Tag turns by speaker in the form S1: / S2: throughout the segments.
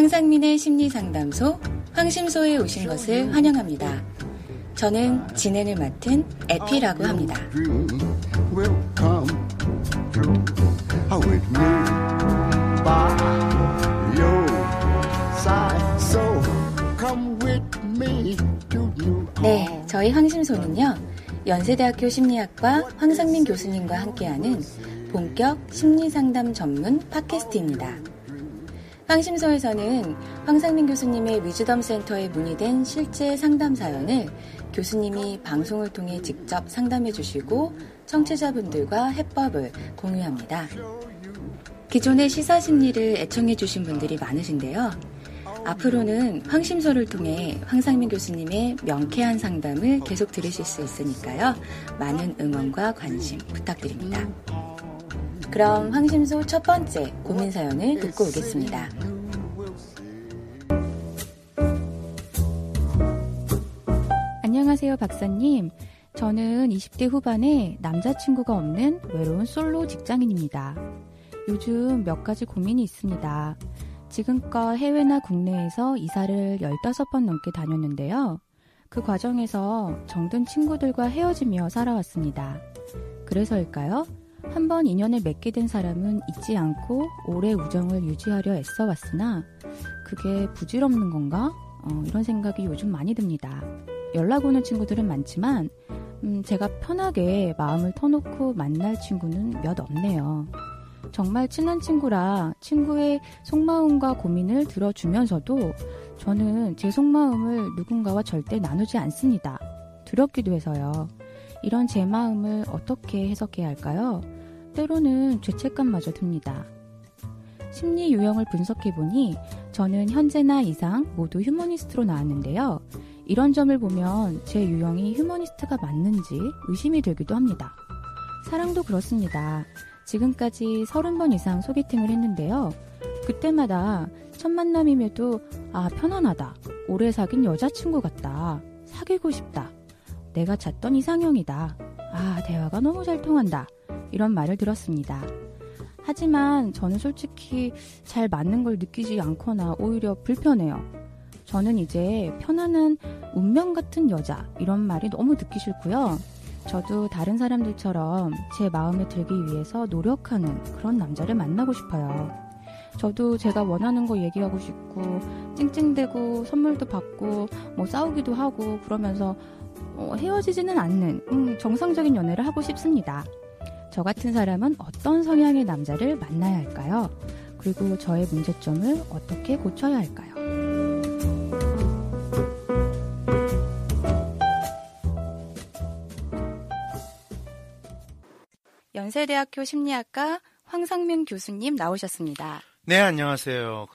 S1: 황상민의 심리상담소 황심소에 오신 것을 환영합니다. 저는 진행을 맡은 에피라고 합니다. 네, 저희 황심소는요. 연세대학교 심리학과 황상민 교수님과 함께하는 본격 심리상담 전문 팟캐스트입니다. 황심소에서는 황상민 교수님의 위즈덤 센터에 문의된 실제 상담 사연을 교수님이 방송을 통해 직접 상담해 주시고 청취자분들과 해법을 공유합니다. 기존의 시사 심리를 애청해 주신 분들이 많으신데요. 앞으로는 황심소를 통해 황상민 교수님의 명쾌한 상담을 계속 들으실 수 있으니까요. 많은 응원과 관심 부탁드립니다. 그럼 황심소 첫 번째 고민 사연을 듣고 오겠습니다. 안녕하세요, 박사님. 저는 20대 후반에 남자친구가 없는 외로운 솔로 직장인입니다. 요즘 몇 가지 고민이 있습니다. 지금껏 해외나 국내에서 이사를 15번 넘게 다녔는데요. 그 과정에서 정든 친구들과 헤어지며 살아왔습니다. 그래서일까요? 한 번 인연을 맺게 된 사람은 잊지 않고 오래 우정을 유지하려 애써 왔으나 그게 부질없는 건가? 어, 이런 생각이 요즘 많이 듭니다. 연락 오는 친구들은 많지만 음, 제가 편하게 마음을 터놓고 만날 친구는 몇 없네요. 정말 친한 친구라 친구의 속마음과 고민을 들어주면서도 저는 제 속마음을 누군가와 절대 나누지 않습니다. 두렵기도 해서요. 이런 제 마음을 어떻게 해석해야 할까요? 때로는 죄책감마저 듭니다. 심리 유형을 분석해보니 저는 현재나 이상 모두 휴머니스트로 나왔는데요. 이런 점을 보면 제 유형이 휴머니스트가 맞는지 의심이 들기도 합니다. 사랑도 그렇습니다. 지금까지 30번 이상 소개팅을 했는데요. 그때마다 첫 만남임에도 아 편안하다. 오래 사귄 여자친구 같다. 사귀고 싶다. 내가 찾던 이상형이다. 아 대화가 너무 잘 통한다. 이런 말을 들었습니다. 하지만 저는 솔직히 잘 맞는 걸 느끼지 않거나 오히려 불편해요. 저는 이제 편안한 운명 같은 여자 이런 말이 너무 듣기 싫고요. 저도 다른 사람들처럼 제 마음에 들기 위해서 노력하는 그런 남자를 만나고 싶어요. 저도 제가 원하는 거 얘기하고 싶고 찡찡대고 선물도 받고 뭐 싸우기도 하고 그러면서 어, 헤어지지는 않는 음, 정상적인 연애를 하고 싶습니다. 저 같은 사람은 어떤 성향의 남자를 만나야 할까요? 그리고 저의 문제점을 어떻게 고쳐야 할까요? 연세대학교 심리학과 황상민 교수님 나오셨습니다.
S2: 네, 안녕하세요.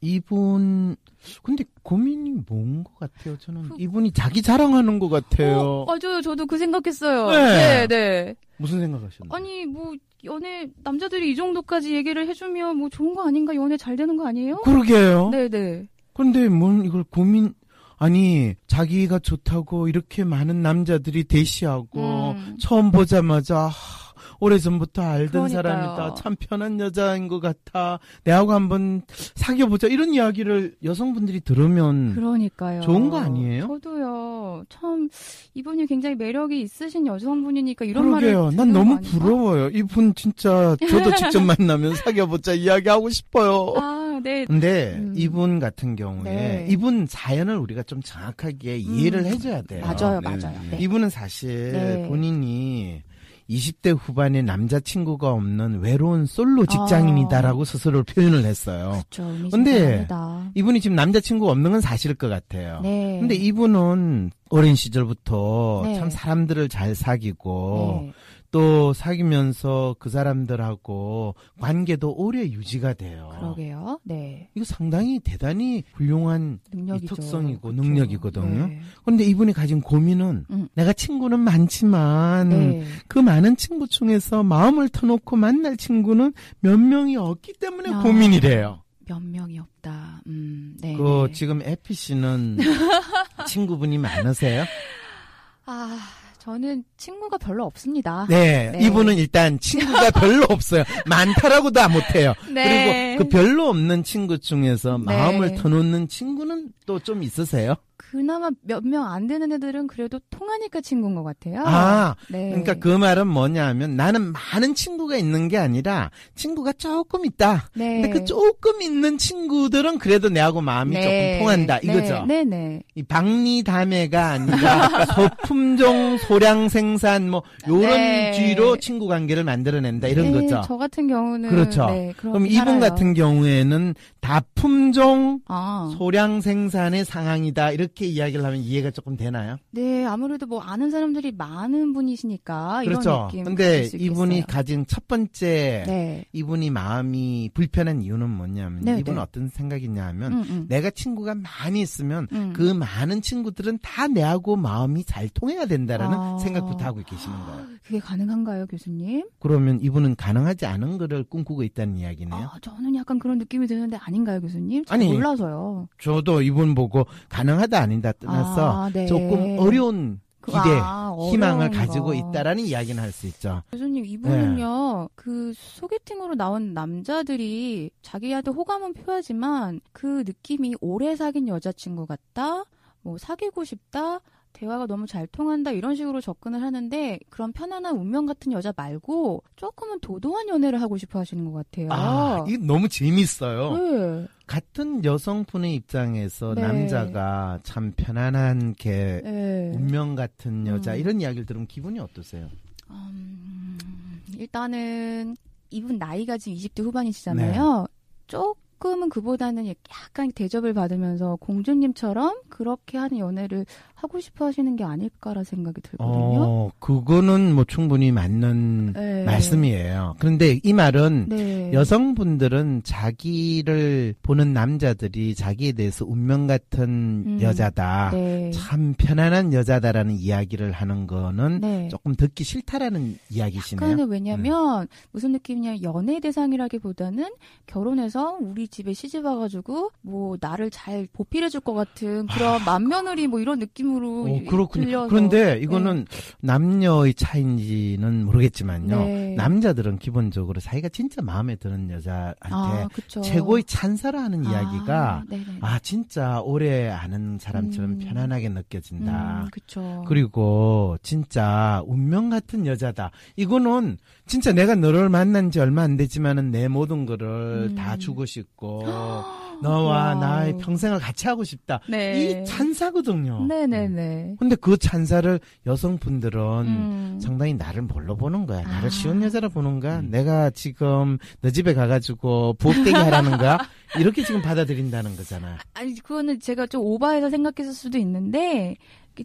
S2: 이분, 근데 고민이 뭔 것 같아요? 저는 이분이 자기 자랑하는 것 같아요.
S3: 어, 맞아요. 저도 그 생각했어요.
S2: 네.
S3: 네, 네.
S2: 무슨 생각하셨나요?
S3: 아니, 뭐, 연애, 남자들이 이 정도까지 얘기를 해주면 뭐 좋은 거 아닌가? 연애 잘 되는 거 아니에요?
S2: 그러게요.
S3: 네, 네.
S2: 근데 뭔 이걸 고민, 아니, 자기가 좋다고 이렇게 많은 남자들이 대시하고,
S3: 음.
S2: 처음 보자마자, 하, 오래전부터 알던
S3: 그러니까요.
S2: 사람이다. 참 편한 여자인 것 같아. 내하고 한번 사귀어보자. 이런 이야기를 여성분들이 들으면
S3: 그러니까요.
S2: 좋은 거 아니에요?
S3: 저도요. 참, 이분이 굉장히 매력이 있으신 여성분이니까 이런 말을.
S2: 그러게요. 난
S3: 듣는 거
S2: 너무? 부러워요. 이분 진짜 저도 직접 만나면 사귀어보자 이야기하고 싶어요.
S3: 아, 네.
S2: 근데
S3: 음.
S2: 이분 같은 경우에
S3: 네.
S2: 이분 사연을 우리가 좀 정확하게 이해를
S3: 음.
S2: 해줘야 돼요.
S3: 맞아요,
S2: 네.
S3: 맞아요. 네.
S2: 이분은 사실
S3: 네.
S2: 본인이 20대 후반에 남자친구가 없는 외로운 솔로 직장인이다라고 스스로 표현을 했어요.
S3: 의미
S2: 근데
S3: 심장합니다.
S2: 이분이 지금 남자친구가 없는 건 사실일 것 같아요.
S3: 네.
S2: 근데 이분은 어린 시절부터
S3: 네.
S2: 참 사람들을 잘 사귀고
S3: 네.
S2: 또 사귀면서 그 사람들하고 관계도 오래 유지가 돼요.
S1: 그러게요. 네.
S2: 이거 상당히 대단히 훌륭한
S1: 능력이죠.
S2: 특성이고
S1: 그쵸.
S2: 능력이거든요.
S1: 네.
S2: 그런데 이분이 가진 고민은
S1: 음.
S2: 내가 친구는 많지만
S1: 네.
S2: 그 많은 친구 중에서 마음을 터놓고 만날 친구는 몇 명이 없기 때문에
S1: 아.
S2: 고민이래요.
S1: 몇 명이 없다. 음, 네.
S2: 그
S1: 네.
S2: 지금 에피 씨는 친구분이 많으세요?
S1: 아, 저는 친구가 별로 없습니다.
S2: 네,
S1: 네.
S2: 이분은 일단 친구가 별로 없어요. 많다라고도 안 못해요.
S1: 네.
S2: 그리고 그 별로 없는 친구 중에서
S1: 네.
S2: 마음을 터놓는 친구는 또 좀 있으세요?
S1: 그나마 몇 명 안 되는 애들은 그래도 통하니까 친구인 것 같아요.
S2: 아,
S1: 네.
S2: 그러니까 그 말은 뭐냐 하면 나는 많은 친구가 있는 게 아니라 친구가 조금 있다.
S1: 네.
S2: 근데 그 조금 있는 친구들은 그래도 내하고 마음이
S1: 네.
S2: 조금 통한다. 이거죠.
S1: 네, 네.
S2: 이 박리다매가 아니라 소품종 소량 생산 뭐 요런
S1: 네.
S2: 뒤로 친구 관계를 만들어낸다 이런
S1: 네,
S2: 거죠.
S1: 저 같은 경우는
S2: 그렇죠.
S1: 네,
S2: 그럼 이분. 같은 경우에는 다품종
S1: 아,
S2: 소량 생산의 상황이다 이렇게 이야기를 하면 이해가 조금 되나요?
S1: 네, 아무래도 뭐 아는 사람들이 많은 분이시니까
S2: 그렇죠.
S1: 이런 느낌.
S2: 근데 이분이. 가진 첫 번째
S1: 네,
S2: 이분이 마음이 불편한 이유는 뭐냐면
S1: 네,
S2: 이분은
S1: 네.
S2: 어떤 생각이냐 하면
S1: 음, 음.
S2: 내가 친구가 많이 있으면
S1: 음.
S2: 그 많은 친구들은 다 내하고 마음이 잘 통해야 된다라는
S1: 아.
S2: 생각부터 하고 계시는 거예요.
S1: 그게 가능한가요, 교수님?
S2: 그러면 이분은 가능하지 않은 거를 꿈꾸고 있다는 이야기네요.
S1: 아, 저는 약간 그런 느낌이 드는데 아닌가요, 교수님? 잘
S2: 아니,
S1: 몰라서요.
S2: 저도 이분 보고 가능하다 아니다 떠나서
S1: 아, 네.
S2: 조금 어려운
S1: 그-
S2: 기대,
S1: 아,
S2: 희망을 가지고
S1: 거.
S2: 있다라는 이야기는 할 수 있죠.
S1: 교수님 이분은요 그 소개팅으로 나온 남자들이 자기한테 호감은 표하지만 그 느낌이 오래 사귄 여자친구 같다 뭐 사귀고 싶다 대화가 너무 잘 통한다 이런 식으로 접근을 하는데 그런 편안한 운명 같은 여자 말고 조금은 도도한 연애를 하고 싶어 하시는 것 같아요.
S2: 아, 이게 너무 재밌어요.
S1: 네.
S2: 같은 여성분의 입장에서
S1: 네.
S2: 남자가 참 편안한 게
S1: 네.
S2: 운명 같은 여자
S1: 음.
S2: 이런 이야기를 들으면 기분이 어떠세요?
S1: 음, 일단은 이분 나이가 지금 20대 후반이시잖아요. 조금은 그보다는 약간 대접을 받으면서 공주님처럼 그렇게 하는 연애를 하고 싶어 하시는 게 아닐까라 생각이 들거든요.
S2: 어, 그거는 뭐 충분히 맞는
S1: 네.
S2: 말씀이에요. 그런데 이 말은
S1: 네.
S2: 여성분들은 자기를 보는 남자들이 자기에 대해서 운명 같은
S1: 음.
S2: 여자다.
S1: 네.
S2: 참 편안한 여자다라는 이야기를 하는 거는
S1: 네.
S2: 조금 듣기 싫다라는 이야기시네요.
S1: 약간은 왜냐면 무슨 느낌이냐 연애 대상이라기보다는 결혼해서 우리 집에 시집 와가지고 뭐 나를 잘 보필해줄 것 같은 그런 맏며느리 뭐 이런 느낌으로
S2: 오,
S1: 이-
S2: 그렇군요.
S1: 들려서
S2: 그런데 이거는 남녀의 차이인지는 모르겠지만요.
S1: 네.
S2: 남자들은 기본적으로 자기가 진짜 마음에 드는 여자한테
S1: 아.
S2: 최고의 찬사를 하는 이야기가
S1: 아, 네네.
S2: 아 진짜 오래 아는 사람처럼
S1: 음.
S2: 편안하게 느껴진다.
S1: 음, 그쵸.
S2: 그리고 진짜 운명 같은 여자다. 이거는 진짜 내가 너를 만난 지 얼마 안 되지만은 내 모든 거를
S1: 음.
S2: 다 주고 싶고 너와
S1: 와우.
S2: 나의 평생을 같이 하고 싶다.
S1: 네.
S2: 이 찬사거든요.
S1: 네네네.
S2: 근데 그 찬사를 여성분들은
S1: 음.
S2: 상당히 나를 뭘로 보는 거야? 나를
S1: 아.
S2: 쉬운 여자로 보는 거야? 내가 지금 너 집에 가가지고 부엌데기 하라는 거야? 이렇게 지금 받아들인다는 거잖아.
S1: 아니, 그거는 제가 좀 오바해서 생각했을 수도 있는데,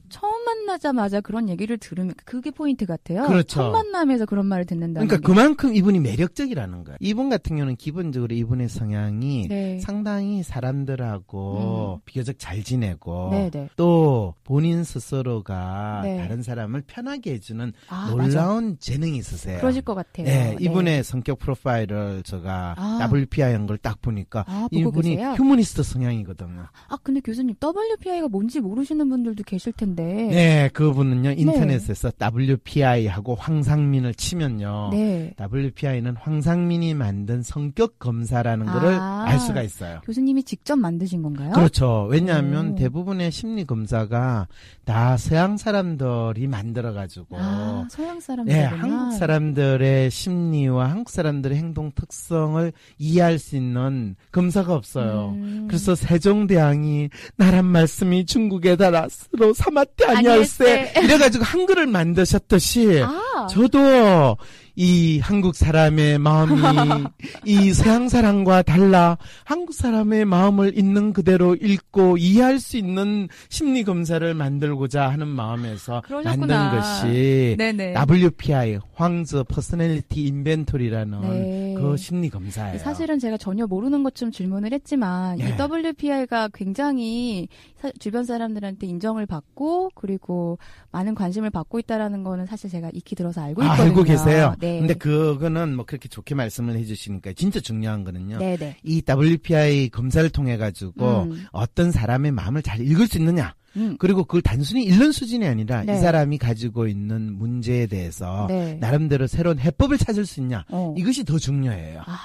S1: 처음 만나자마자 그런 얘기를 들으면 그게 포인트 같아요.
S2: 그렇죠.
S1: 첫 만남에서 그런 말을 듣는다는
S2: 그러니까
S1: 게.
S2: 그만큼 이분이 매력적이라는 거야. 이분 같은 경우는 기본적으로 이분의 성향이
S1: 네.
S2: 상당히 사람들하고 비교적 잘 지내고
S1: 네네.
S2: 또 본인 스스로가
S1: 네.
S2: 다른 사람을 편하게 해주는
S1: 아, 맞아.
S2: 놀라운 재능이 있으세요.
S1: 그러실 것 같아요.
S2: 네, 이분의 성격 프로파일을 제가
S1: 아.
S2: WPI 한 걸 딱 보니까
S1: 아,
S2: 이분이
S1: 계세요?
S2: 휴머니스트 성향이거든요.
S1: 아, 근데 교수님, WPI가 뭔지 모르시는 분들도 계실 텐데.
S2: 네, 그분은요 인터넷에서 WPI하고 황상민을 치면요.
S1: 네.
S2: WPI는 황상민이 만든 성격 검사라는 거를
S1: 아.
S2: 알 수가 있어요.
S1: 교수님이 직접 만드신 건가요?
S2: 그렇죠. 왜냐하면
S1: 오.
S2: 대부분의 심리 검사가 다 서양 사람들이 만들어 가지고
S1: 아, 서양 사람들.
S2: 네, 한국 사람들의 심리와 한국 사람들의 행동 특성을 이해할 수 있는 검사가 없어요.
S1: 음.
S2: 그래서 세종대왕이 나랏말싸미 중국에 달아 서로 아니할세
S1: 아니할세.
S2: 이래가지고 한글을 만드셨듯이
S1: 아,
S2: 저도 이 한국 사람의 마음이 이 서양 사람과 달라 한국 사람의 마음을 있는 그대로 읽고 이해할 수 있는 심리 검사를 만들고자 하는 마음에서. 만든 것이
S3: 네네.
S2: WPI Whang's Personality Inventory라는
S1: 네.
S2: 그 심리 검사예요.
S1: 사실은 제가 전혀 모르는 것좀 질문을 했지만
S2: 예.
S1: 이 WPI가 굉장히 사- 주변 사람들한테 인정을 받고 그리고 많은 관심을 받고 있다라는 거는 사실 제가 익히 들어서 알고
S2: 아,
S1: 있거든요.
S2: 알고 계세요.
S1: 네.
S2: 근데 그거는 뭐 그렇게 좋게 말씀을 해주시니까 진짜 중요한 거는요.
S1: 네네.
S2: 이 WPI 검사를 통해 가지고
S1: 음.
S2: 어떤 사람의 마음을 잘 읽을 수 있느냐.
S1: 음.
S2: 그리고 그걸 단순히 읽는 수준이 아니라
S1: 네.
S2: 이 사람이 가지고 있는 문제에 대해서
S1: 네.
S2: 나름대로 새로운 해법을 찾을 수 있냐.
S1: 어.
S2: 이것이 더 중요해요.
S1: 아.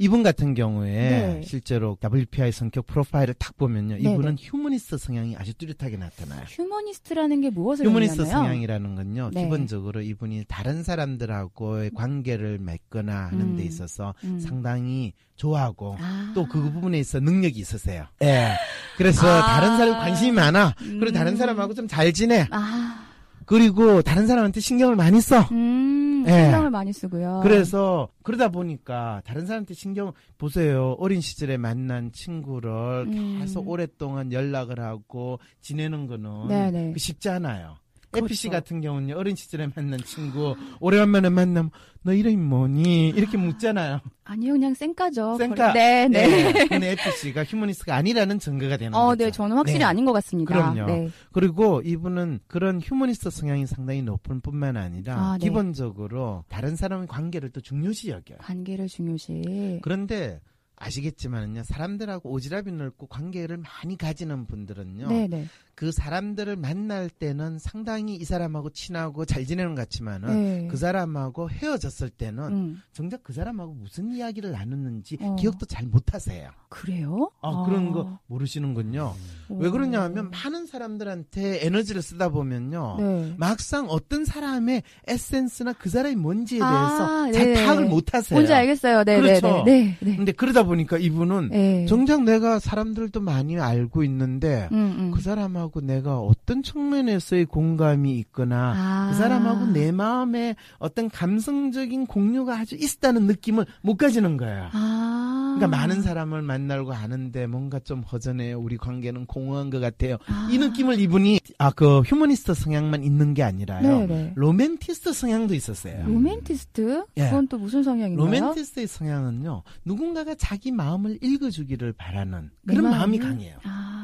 S2: 이분 같은 경우에
S1: 네.
S2: 실제로 WPI 성격 profile을 딱 보면요.
S1: 네,
S2: 이분은 휴머니스트 성향이 아주 뚜렷하게 나타나요.
S1: 휴머니스트라는 게 무엇을
S2: 휴머니스트
S1: 의미하나요?
S2: 성향이라는 건요.
S1: 네.
S2: 기본적으로 이분이 다른 사람들하고의 관계를 맺거나 하는 데
S1: 음.
S2: 있어서
S1: 음.
S2: 상당히 좋아하고
S1: 아.
S2: 또그 부분에 있어 능력이 있으세요. 예. 그래서
S1: 아.
S2: 다른 사람 관심이 많아. 그리고
S1: 음.
S2: 다른 사람하고 좀 잘 지내.
S1: 아.
S2: 그리고 다른 사람한테 신경을 많이 써.
S1: 음.
S2: 예.
S1: 신경을 많이 쓰고요.
S2: 그래서 그러다 보니까 다른 사람한테 신경 보세요. 어린 시절에 만난 친구를
S1: 음.
S2: 계속 오랫동안 연락을 하고 지내는 거는
S1: 네네.
S2: 그 쉽지 않아요.
S1: 그렇죠.
S2: 에피 씨 같은 경우는요 어린 시절에 만난 친구 오래간만에 만나면 너 이름이 뭐니 이렇게 묻잖아요.
S1: 아니요, 그냥 쌩까죠.
S2: 쌩까.
S1: 네, 네.
S2: 네. 근데 에피 씨가 휴머니스트가 아니라는 증거가 되는
S1: 어,
S2: 거죠.
S1: 네, 저는 확실히
S2: 네.
S1: 아닌 것 같습니다.
S2: 그럼요.
S1: 네.
S2: 그리고 이분은 그런 휴머니스트 성향이 상당히 높은 뿐만 아니라
S1: 아, 네.
S2: 기본적으로 다른 사람의 관계를 또 중요시 여겨요.
S1: 관계를 중요시.
S2: 그런데 아시겠지만은요 사람들하고 오지랖이 넓고 관계를 많이 가지는 분들은요
S1: 네, 네.
S2: 그 사람들을 만날 때는 상당히 이 사람하고 친하고 잘 지내는 것 같지만은
S1: 네.
S2: 그 사람하고 헤어졌을 때는
S1: 음.
S2: 정작 그 사람하고 무슨 이야기를 나눴는지
S1: 어.
S2: 기억도 잘 못하세요.
S1: 그래요?
S2: 아, 그런 거 모르시는군요. 왜
S1: 오.
S2: 그러냐 하면 많은 사람들한테 에너지를 쓰다 보면요.
S1: 네.
S2: 막상 어떤 사람의 에센스나 그 사람이 뭔지에 대해서
S1: 아,
S2: 잘
S1: 네.
S2: 파악을 못 하세요.
S1: 뭔지 알겠어요. 네,
S2: 그렇죠.
S1: 네, 네, 네.
S2: 근데 그러다 보니까 이분은
S1: 네.
S2: 정작 내가 사람들도 많이 알고 있는데
S1: 음, 음.
S2: 그 사람하고 내가 어떤 측면에서의 공감이 있거나
S1: 아.
S2: 그 사람하고 내 마음에 어떤 감성적인 공유가 아주 있다는 느낌을 못 가지는 거예요.
S1: 아.
S2: 그러니까 많은 사람을 만나고 하는데 뭔가 좀 허전해요. 우리 관계는 공허한 것 같아요.
S1: 아.
S2: 이 느낌을 이분이 아 그 휴머니스트 성향만 있는 게 아니라요.
S1: 네네.
S2: 로맨티스트 성향도 있었어요.
S1: 로맨티스트?
S2: 예.
S1: 그건 또 무슨 성향인가요?
S2: 로맨티스트의 성향은요. 누군가가 자기 마음을 읽어주기를 바라는
S1: 내
S2: 그런 마음이? 강해요.
S1: 아.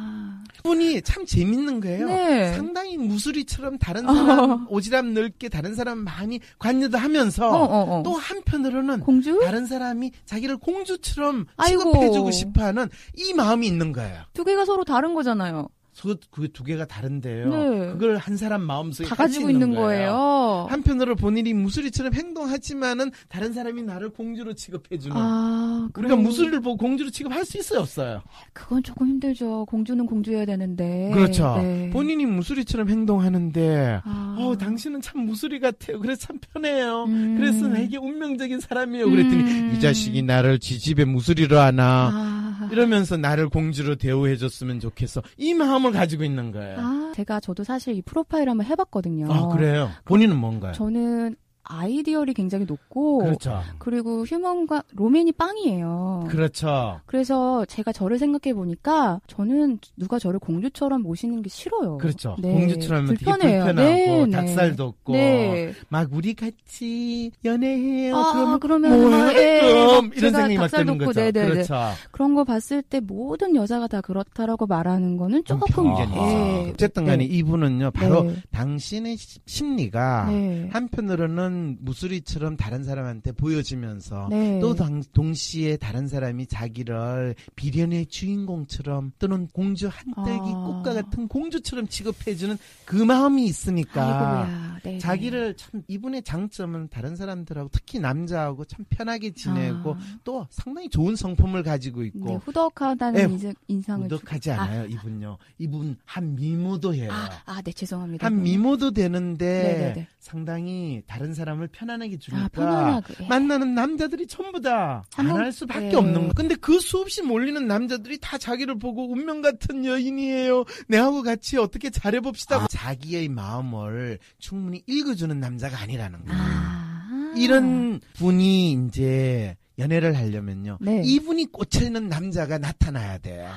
S2: 분이 참 재밌는 거예요.
S1: 네.
S2: 상당히 무수리처럼 다른 사람 오지랖 넓게 다른 사람 많이 관여도 하면서
S1: 어, 어, 어.
S2: 또 한편으로는
S1: 공주?
S2: 다른 사람이 자기를 공주처럼. 취급해주고 싶어하는 이 마음이 있는 거예요.
S1: 두 개가 서로 다른 거잖아요.
S2: 그, 그게 두 개가 다른데요.
S1: 네.
S2: 그걸 한 사람 마음속에
S1: 다 가지고 있는 거예요.
S2: 한편으로 본인이 무수리처럼 행동하지만은 다른 사람이 나를 공주로 취급해주는.
S1: 아,
S2: 우리가
S1: 그럼
S2: 무술을 보고 공주로 취급할 수 있어요, 없어요?
S1: 그건 조금 힘들죠. 공주는 공주여야 되는데.
S2: 그렇죠.
S1: 네.
S2: 본인이 무술이처럼 행동하는데,
S1: 아.
S2: 어, 당신은 참 무술이 같아요. 그래서 참 편해요.
S1: 음.
S2: 그래서 나에게 운명적인 사람이에요. 그랬더니,
S1: 음.
S2: 이 자식이 나를 지집에 무술이로 하나.
S1: 아.
S2: 이러면서 나를 공주로 대우해줬으면 좋겠어. 이 마음을 가지고 있는 거예요.
S1: 아, 제가 저도 사실 이 프로파일 한번 해봤거든요.
S2: 아, 그래요? 본인은 뭔가요?
S1: 저는 아이디얼이 굉장히 높고
S2: 그렇죠.
S1: 그리고 휴먼과 로맨이 빵이에요.
S2: 그렇죠.
S1: 그래서 제가 저를 생각해 보니까 저는 누가 저를 공주처럼 모시는 게 싫어요.
S2: 그렇죠.
S1: 네,
S2: 공주처럼 되게
S1: 불편해요.
S2: 불편하고
S1: 네, 네.
S2: 닭살도 없고
S1: 네.
S2: 막 우리 같이 연애해요.
S1: 아,
S2: 그러면
S1: 네,
S2: 그럼
S1: 막
S2: 이런
S1: 제가
S2: 생각이 막
S1: 닭살
S2: 드는 거죠.
S1: 네네네.
S2: 그렇죠.
S1: 그런 거 봤을 때 모든 여자가 다 그렇다라고 말하는 거는 조금. 예.
S2: 어쨌든 간에
S1: 네.
S2: 이분은요, 바로
S1: 네.
S2: 당신의 시- 심리가
S1: 네.
S2: 한편으로는 무수리처럼 다른 사람한테 보여지면서
S1: 네.
S2: 또 당- 동시에 다른 사람이 자기를 비련의 주인공처럼 또는 공주 한때기
S1: 아.
S2: 꽃과 같은 공주처럼 취급해주는 그 마음이 있으니까.
S1: 네,
S2: 자기를 참 이분의 장점은 다른 사람들하고 특히 남자하고 참 편하게 지내고
S1: 아.
S2: 또 상당히 좋은 성품을 가지고
S1: 네,
S2: 있고
S1: 후덕하다는
S2: 네,
S1: 인상, 인상을
S2: 무덕하지
S1: 주-
S2: 않아요 이분요 이분 한 미모도 해요
S1: 아, 아, 네 죄송합니다.
S2: 한 미모도 되는데
S1: 네네네.
S2: 상당히 다른 사람 을 편안하게 주니까
S1: 아, 편안하게.
S2: 만나는 남자들이 전부 다 안 할 수밖에
S1: 네.
S2: 없는 거. 근데 그 수없이 몰리는 남자들이 다 자기를 보고 운명 같은 여인이에요. 내하고 같이 어떻게 잘해봅시다. 자기의 마음을 충분히 읽어주는 남자가 아니라는 거예요.
S1: 아.
S2: 이런 분이 이제 연애를 하려면요.
S1: 네.
S2: 이분이 꽂혀있는 남자가 나타나야 돼요.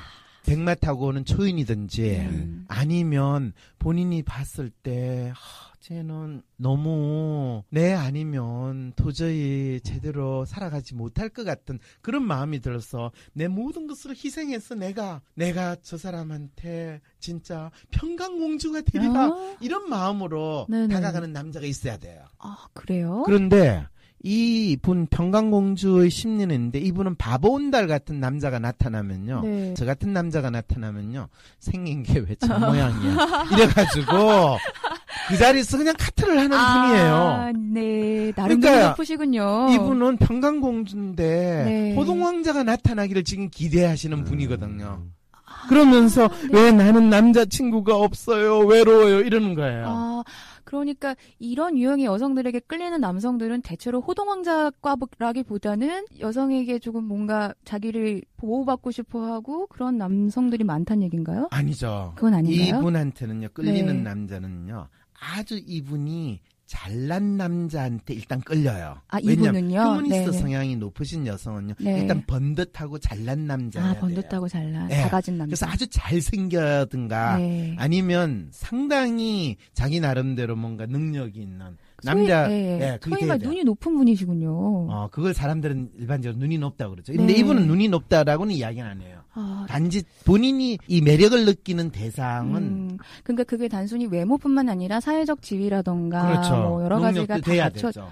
S2: 백마 타고 오는 초인이든지
S1: 음.
S2: 아니면 본인이 봤을 때 하, 쟤는 너무 내 아니면 도저히 제대로 살아가지 못할 것 같은 그런 마음이 들어서 내 모든 것을 희생해서 내가 내가 저 사람한테 진짜 평강공주가 되리라
S1: 아,
S2: 이런 마음으로
S1: 네네.
S2: 다가가는 남자가 있어야 돼요.
S1: 아, 그래요?
S2: 그런데 이분 평강공주의 심리는 있는데 이분은 바보 온달 같은 남자가 나타나면요.
S1: 네.
S2: 저 같은 남자가 나타나면요. 생긴 게 왜 저 모양이야. 이래가지고 그 자리에서 그냥 카트를 하는 분이에요.
S1: 아, 네. 나름
S2: 그러니까
S1: 높으시군요.
S2: 이분은 평강공주인데
S1: 네.
S2: 호동왕자가 나타나기를 지금 기대하시는 분이거든요.
S1: 아,
S2: 그러면서
S1: 네.
S2: 왜 나는 남자친구가 없어요 외로워요 이러는 거예요.
S1: 아, 그러니까 이런 유형의 여성들에게 끌리는 남성들은 대체로 호동왕자과라기보다는 여성에게 조금 뭔가 자기를 보호받고 싶어하고 그런 남성들이 많다는 얘기인가요?
S2: 아니죠.
S1: 그건 아닌가요?
S2: 이분한테는요 끌리는
S1: 네.
S2: 남자는요 아주 이분이 잘난 남자한테 일단 끌려요.
S1: 아, 이분은요?
S2: 휴머니스트
S1: 네네.
S2: 성향이 높으신 여성은요
S1: 네.
S2: 일단 번듯하고 잘난 남자야
S1: 아. 번듯하고 잘난
S2: 네.
S1: 작아진 남자.
S2: 그래서 아주 잘생겨든가
S1: 네.
S2: 아니면 상당히 자기 나름대로 뭔가 능력이 있는
S1: 소위-
S2: 남자
S1: 예,
S2: 예, 그게 돼요.
S1: 눈이 높은 분이시군요.
S2: 어, 그걸 사람들은 일반적으로 눈이 높다고 그러죠. 근데
S1: 네.
S2: 이분은 눈이 높다라고는 이야기는 안 해요.
S1: 아,
S2: 단지 본인이 이 매력을 느끼는 대상은
S1: 음, 그러니까 그게 단순히 외모뿐만 아니라 사회적 지위라던가
S2: 그렇죠.
S1: 뭐 여러 가지가 다
S2: 돼야
S1: 갖춰
S2: 되죠.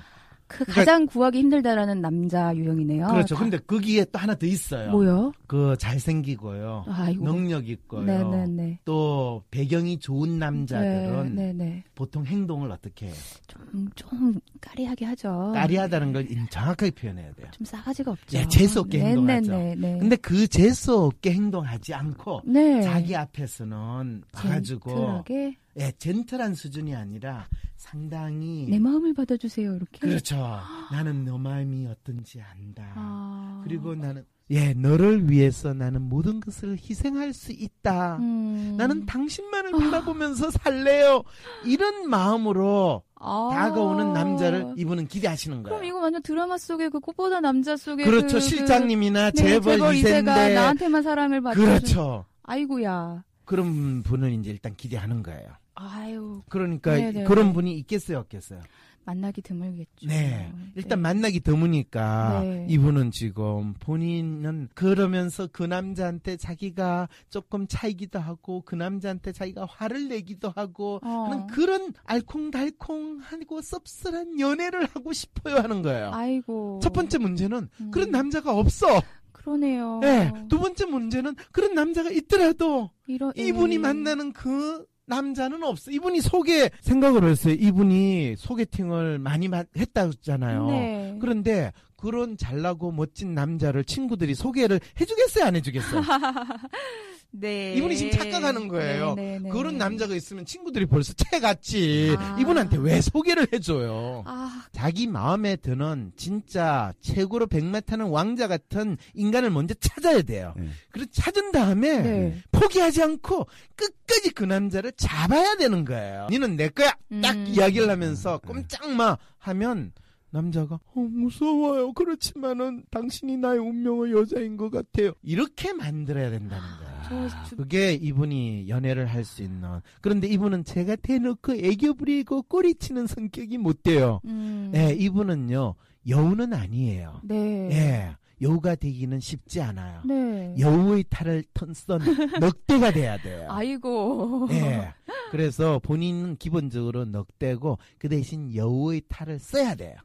S1: 그
S2: 그러니까-
S1: 가장 구하기 힘들다라는 남자 유형이네요.
S2: 그렇죠.
S1: 다-
S2: 근데 거기에 또 하나 더 있어요.
S1: 뭐요?
S2: 그 잘생기고요.
S1: 아이고.
S2: 능력 있고요.
S1: 네네네.
S2: 또 배경이 좋은 남자들은
S1: 네, 네.
S2: 보통 행동을 어떻게 해요?
S1: 좀, 좀 까리하게 하죠.
S2: 까리하다는 걸 인- 정확하게 표현해야 돼요.
S1: 좀 싸가지가 없죠.
S2: 예, 재수 없게 행동하죠.
S1: 네네네.
S2: 근데 그 재수 없게 행동하지 않고
S1: 네.
S2: 자기 앞에서는 와가지고
S1: 젠틀하게
S2: 예, 젠틀한 수준이 아니라 상당히
S1: 내 마음을 받아주세요 이렇게.
S2: 그렇죠. 나는 너 마음이 어떤지 안다.
S1: 아.
S2: 그리고 나는 예 너를 위해서 나는 모든 것을 희생할 수 있다.
S1: 음.
S2: 나는 당신만을 바라보면서 살래요. 이런 마음으로
S1: 아.
S2: 다가오는 남자를 이분은 기대하시는 거예요.
S1: 그럼 이거 완전 드라마 속의 그 꽃보다 남자 속의
S2: 그렇죠.
S1: 그,
S2: 실장님이나
S1: 그, 네,
S2: 재벌
S1: 재벌 이세가
S2: 2세인데
S1: 나한테만 사랑을 받아주.
S2: 그렇죠.
S1: 아이고야.
S2: 그런 분을 이제 일단 기대하는 거예요.
S1: 아유
S2: 그러니까
S1: 네네.
S2: 그런 분이 있겠어요, 없겠어요?
S1: 만나기 드물겠죠.
S2: 네. 일단
S1: 네.
S2: 만나기 드무니까
S1: 네.
S2: 이분은 지금 본인은 그러면서 그 남자한테 자기가 조금 차이기도 하고 그 남자한테 자기가 화를 내기도 하고
S1: 어.
S2: 하는 그런 알콩달콩하고 씁쓸한 연애를 하고 싶어요 하는 거예요.
S1: 아이고.
S2: 첫 번째 문제는
S1: 음.
S2: 그런 남자가 없어.
S1: 그러네요.
S2: 네. 두 번째 문제는 그런 남자가 있더라도
S1: 이러,
S2: 이분이
S1: 예.
S2: 만나는 그 남자는 없어. 이분이 소개 생각을 했어요. 이분이 소개팅을 많이 마- 했다잖아요.
S1: 네.
S2: 그런데 그런 잘나고 멋진 남자를 친구들이 소개를 해주겠어요, 안 해주겠어요?
S1: 네.
S2: 이분이 지금 착각하는 거예요.
S1: 네, 네, 네.
S2: 그런 남자가 있으면 친구들이 벌써 채갔지.
S1: 아.
S2: 이분한테 왜 소개를 해줘요?
S1: 아,
S2: 자기 마음에 드는 진짜 최고로 백마 타는 왕자 같은 인간을 먼저 찾아야 돼요.
S4: 네.
S2: 그리고 찾은 다음에
S1: 네.
S2: 포기하지 않고 끝까지 그 남자를 잡아야 되는 거예요. 니는 내 거야. 딱
S1: 음.
S2: 이야기를 하면서 꼼짝마 하면 남자가 어, 무서워요. 그렇지만은 당신이 나의 운명의 여자인 것 같아요. 이렇게 만들어야 된다는 거야. 그게 이분이 연애를 할 수 있는. 그런데 이분은 제가 대놓고 애교 부리고 꼬리치는 성격이 못 돼요.
S1: 음.
S2: 예, 이분은요 여우는 아니에요.
S1: 네.
S2: 예, 여우가 되기는 쉽지 않아요.
S1: 네.
S2: 여우의 탈을 턴썬 늑대가 돼야 돼요.
S1: 아이고.
S2: 예. 그래서 본인은 기본적으로 늑대고 그 대신 여우의 탈을 써야 돼요.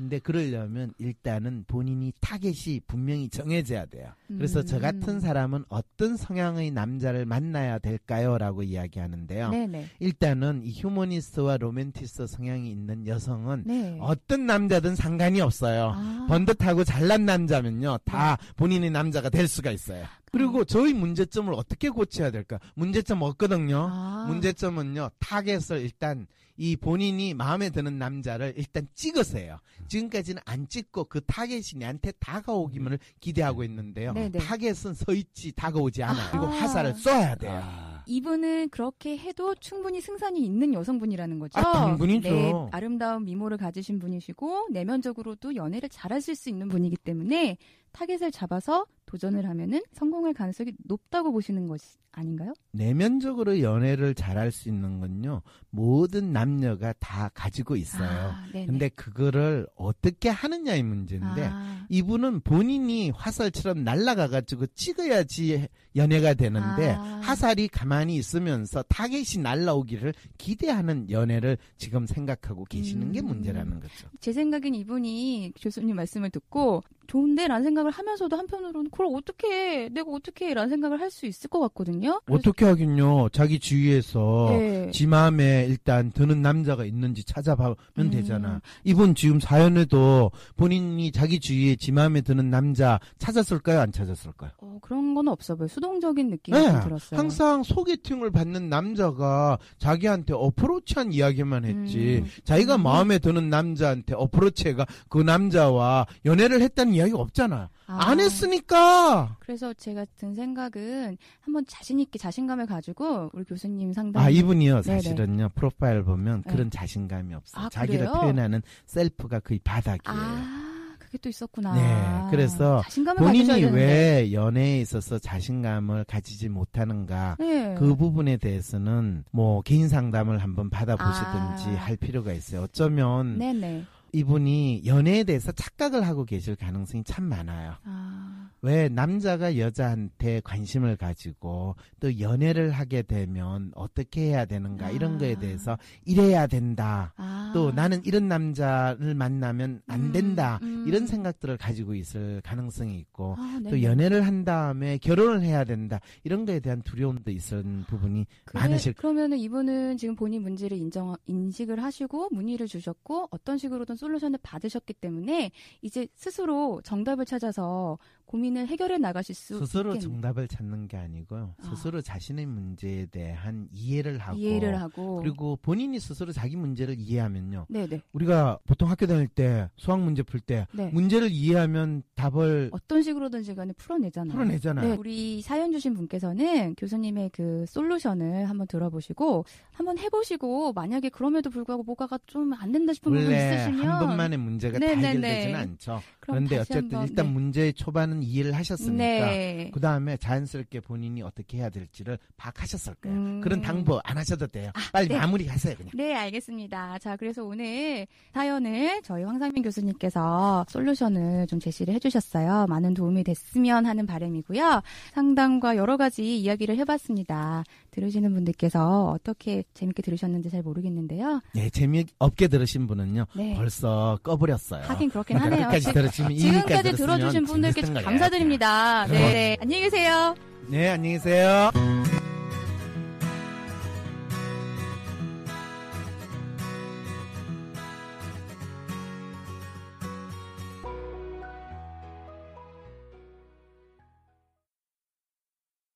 S2: 근데 그러려면 일단은 본인이 타겟이 분명히 정해져야 돼요. 그래서 저 같은
S1: 음.
S2: 사람은 어떤 성향의 남자를 만나야 될까요? 라고 이야기하는데요.
S1: 네네.
S2: 일단은 이 휴머니스트와 로맨티스트 성향이 있는 여성은
S1: 네.
S2: 어떤 남자든 상관이 없어요.
S1: 아.
S2: 번듯하고 잘난 남자면요, 다 본인의 남자가 될 수가 있어요. 그리고 저의 문제점을 어떻게 고쳐야 될까? 문제점 없거든요.
S1: 아.
S2: 문제점은요, 타겟을 일단 이 본인이 마음에 드는 남자를 일단 찍으세요. 지금까지는 안 찍고 그 타겟이 내한테 다가오기만을 기대하고 있는데요.
S1: 네네.
S2: 타겟은 서 있지 다가오지 않아요. 그리고
S1: 아.
S2: 화살을 쏴야 돼요.
S4: 아.
S1: 이분은 그렇게 해도 충분히 승산이 있는 여성분이라는 거죠.
S2: 아, 당근이죠.
S1: 네, 아름다운 미모를 가지신 분이시고 내면적으로도 연애를 잘하실 수 있는 분이기 때문에 타겟을 잡아서 도전을 하면은 성공할 가능성이 높다고 보시는 것이 아닌가요?
S2: 내면적으로 연애를 잘할 수 있는 건요. 모든 남녀가 다 가지고 있어요.
S1: 아, 네네.
S2: 근데 그거를 어떻게 하느냐의 문제인데
S1: 아,
S2: 이분은 본인이 화살처럼 날아가 가지고 찍어야지 연애가 되는데
S1: 아.
S2: 화살이 가만히 있으면서 타겟이 날라오기를 기대하는 연애를 지금 생각하고 계시는 게
S1: 음.
S2: 문제라는 거죠.
S1: 제 생각엔 이분이 교수님 말씀을 듣고 좋은데 라는 생각을 하면서도 한편으로는 그걸 어떻게 해? 내가 어떻게 해? 라는 생각을 할 수 있을 것 같거든요.
S2: 어떻게 하긴요. 자기 주위에서
S1: 네.
S2: 지 마음에 일단 드는 남자가 있는지 찾아보면
S1: 음.
S2: 되잖아. 이분 지금 사연에도 본인이 자기 주위에 지 마음에 드는 남자 찾았을까요? 안 찾았을까요?
S1: 어, 그런 건 없어 보여. 수동적인 느낌이
S2: 네,
S1: 좀 들었어요.
S2: 항상 소개팅을 받는 남자가 자기한테 어프로치한 이야기만 했지.
S1: 음.
S2: 자기가
S1: 음.
S2: 마음에 드는 남자한테 어프로치가 그 남자와 연애를 했다는 이야기가 없잖아.
S1: 아.
S2: 안 했으니까.
S1: 그래서 제가 든 생각은 한번 자신 있게 자신감을 가지고 우리 교수님 상담.
S2: 아, 이분이요.
S1: 네네.
S2: 사실은요. 프로파일 보면
S1: 네.
S2: 그런 자신감이 없어.
S1: 아,
S2: 자기를
S1: 그래요?
S2: 표현하는 셀프가 거의 바닥이에요.
S1: 아, 그게 또 있었구나.
S2: 네, 그래서 본인이. 왜 연애에 있어서 자신감을 가지지 못하는가
S1: 네.
S2: 그 부분에 대해서는 뭐 개인 상담을 한번 받아보시든지
S1: 아.
S2: 할 필요가 있어요. 어쩌면
S1: 네네.
S2: 이분이 연애에 대해서 착각을 하고 계실 가능성이 참 많아요.
S1: 아,
S2: 왜 남자가 여자한테 관심을 가지고 또 연애를 하게 되면 어떻게 해야 되는가
S1: 아.
S2: 이런 거에 대해서 이래야 된다.
S1: 아.
S2: 또 나는 이런 남자를 만나면 안
S1: 음,
S2: 된다.
S1: 음.
S2: 이런 생각들을 가지고 있을 가능성이 있고
S1: 아,
S2: 또
S1: 네네.
S2: 연애를 한 다음에 결혼을 해야 된다. 이런 거에 대한 두려움도 있을 부분이
S1: 그래,
S2: 많으실
S1: 그러면은 이분은 지금 본인 문제를 인정 인식을 하시고 문의를 주셨고 어떤 식으로든 솔루션을 받으셨기 때문에 이제 스스로 정답을 찾아서 고민을 해결해 나가실 수
S2: 스스로
S1: 있겠-
S2: 정답을 찾는 게 아니고요.
S1: 아.
S2: 스스로 자신의 문제에 대한 이해를 하고
S1: 이해를 하고
S2: 그리고 본인이 스스로 자기 문제를 이해하면요.
S1: 네네
S2: 우리가 보통 학교 다닐 때 수학 문제 풀때
S1: 네.
S2: 문제를 이해하면 답을
S1: 어떤 식으로든지 간에 풀어내잖아요.
S2: 풀어내잖아요.
S1: 네, 우리 사연 주신 분께서는 교수님의 그 솔루션을 한번 들어보시고 한번 해보시고 만약에 그럼에도 불구하고 뭐가가 좀 안 된다 싶은 부분 있으시면
S2: 한 번만의 문제가 다
S1: 네네네.
S2: 해결되지는 않죠. 그런데 어쨌든
S1: 한번,
S2: 일단
S1: 네.
S2: 문제의 초반은 이해를 하셨으니까
S1: 네.
S2: 그 다음에 자연스럽게 본인이 어떻게 해야 될지를 파악하셨을 거예요.
S1: 음.
S2: 그런 당부 안 하셔도 돼요. 빨리
S1: 네.
S2: 마무리하세요 그냥.
S1: 네, 알겠습니다. 자, 그래서 오늘 사연을 저희 황상민 교수님께서 솔루션을 좀 제시를 해주셨어요. 많은 도움이 됐으면 하는 바람이고요. 상담과 여러 가지 이야기를 해봤습니다. 들으시는 분들께서 어떻게 재밌게 들으셨는지 잘 모르겠는데요.
S2: 예, 재미없게 들으신 분은요.
S1: 네.
S2: 벌써 꺼버렸어요.
S1: 하긴 그렇긴 하네요.
S2: 끝까지 들으시면
S1: 지금까지 들어주신 분들께. 감사드립니다. 네, 네. 안녕히 계세요.
S2: 네, 안녕히 계세요.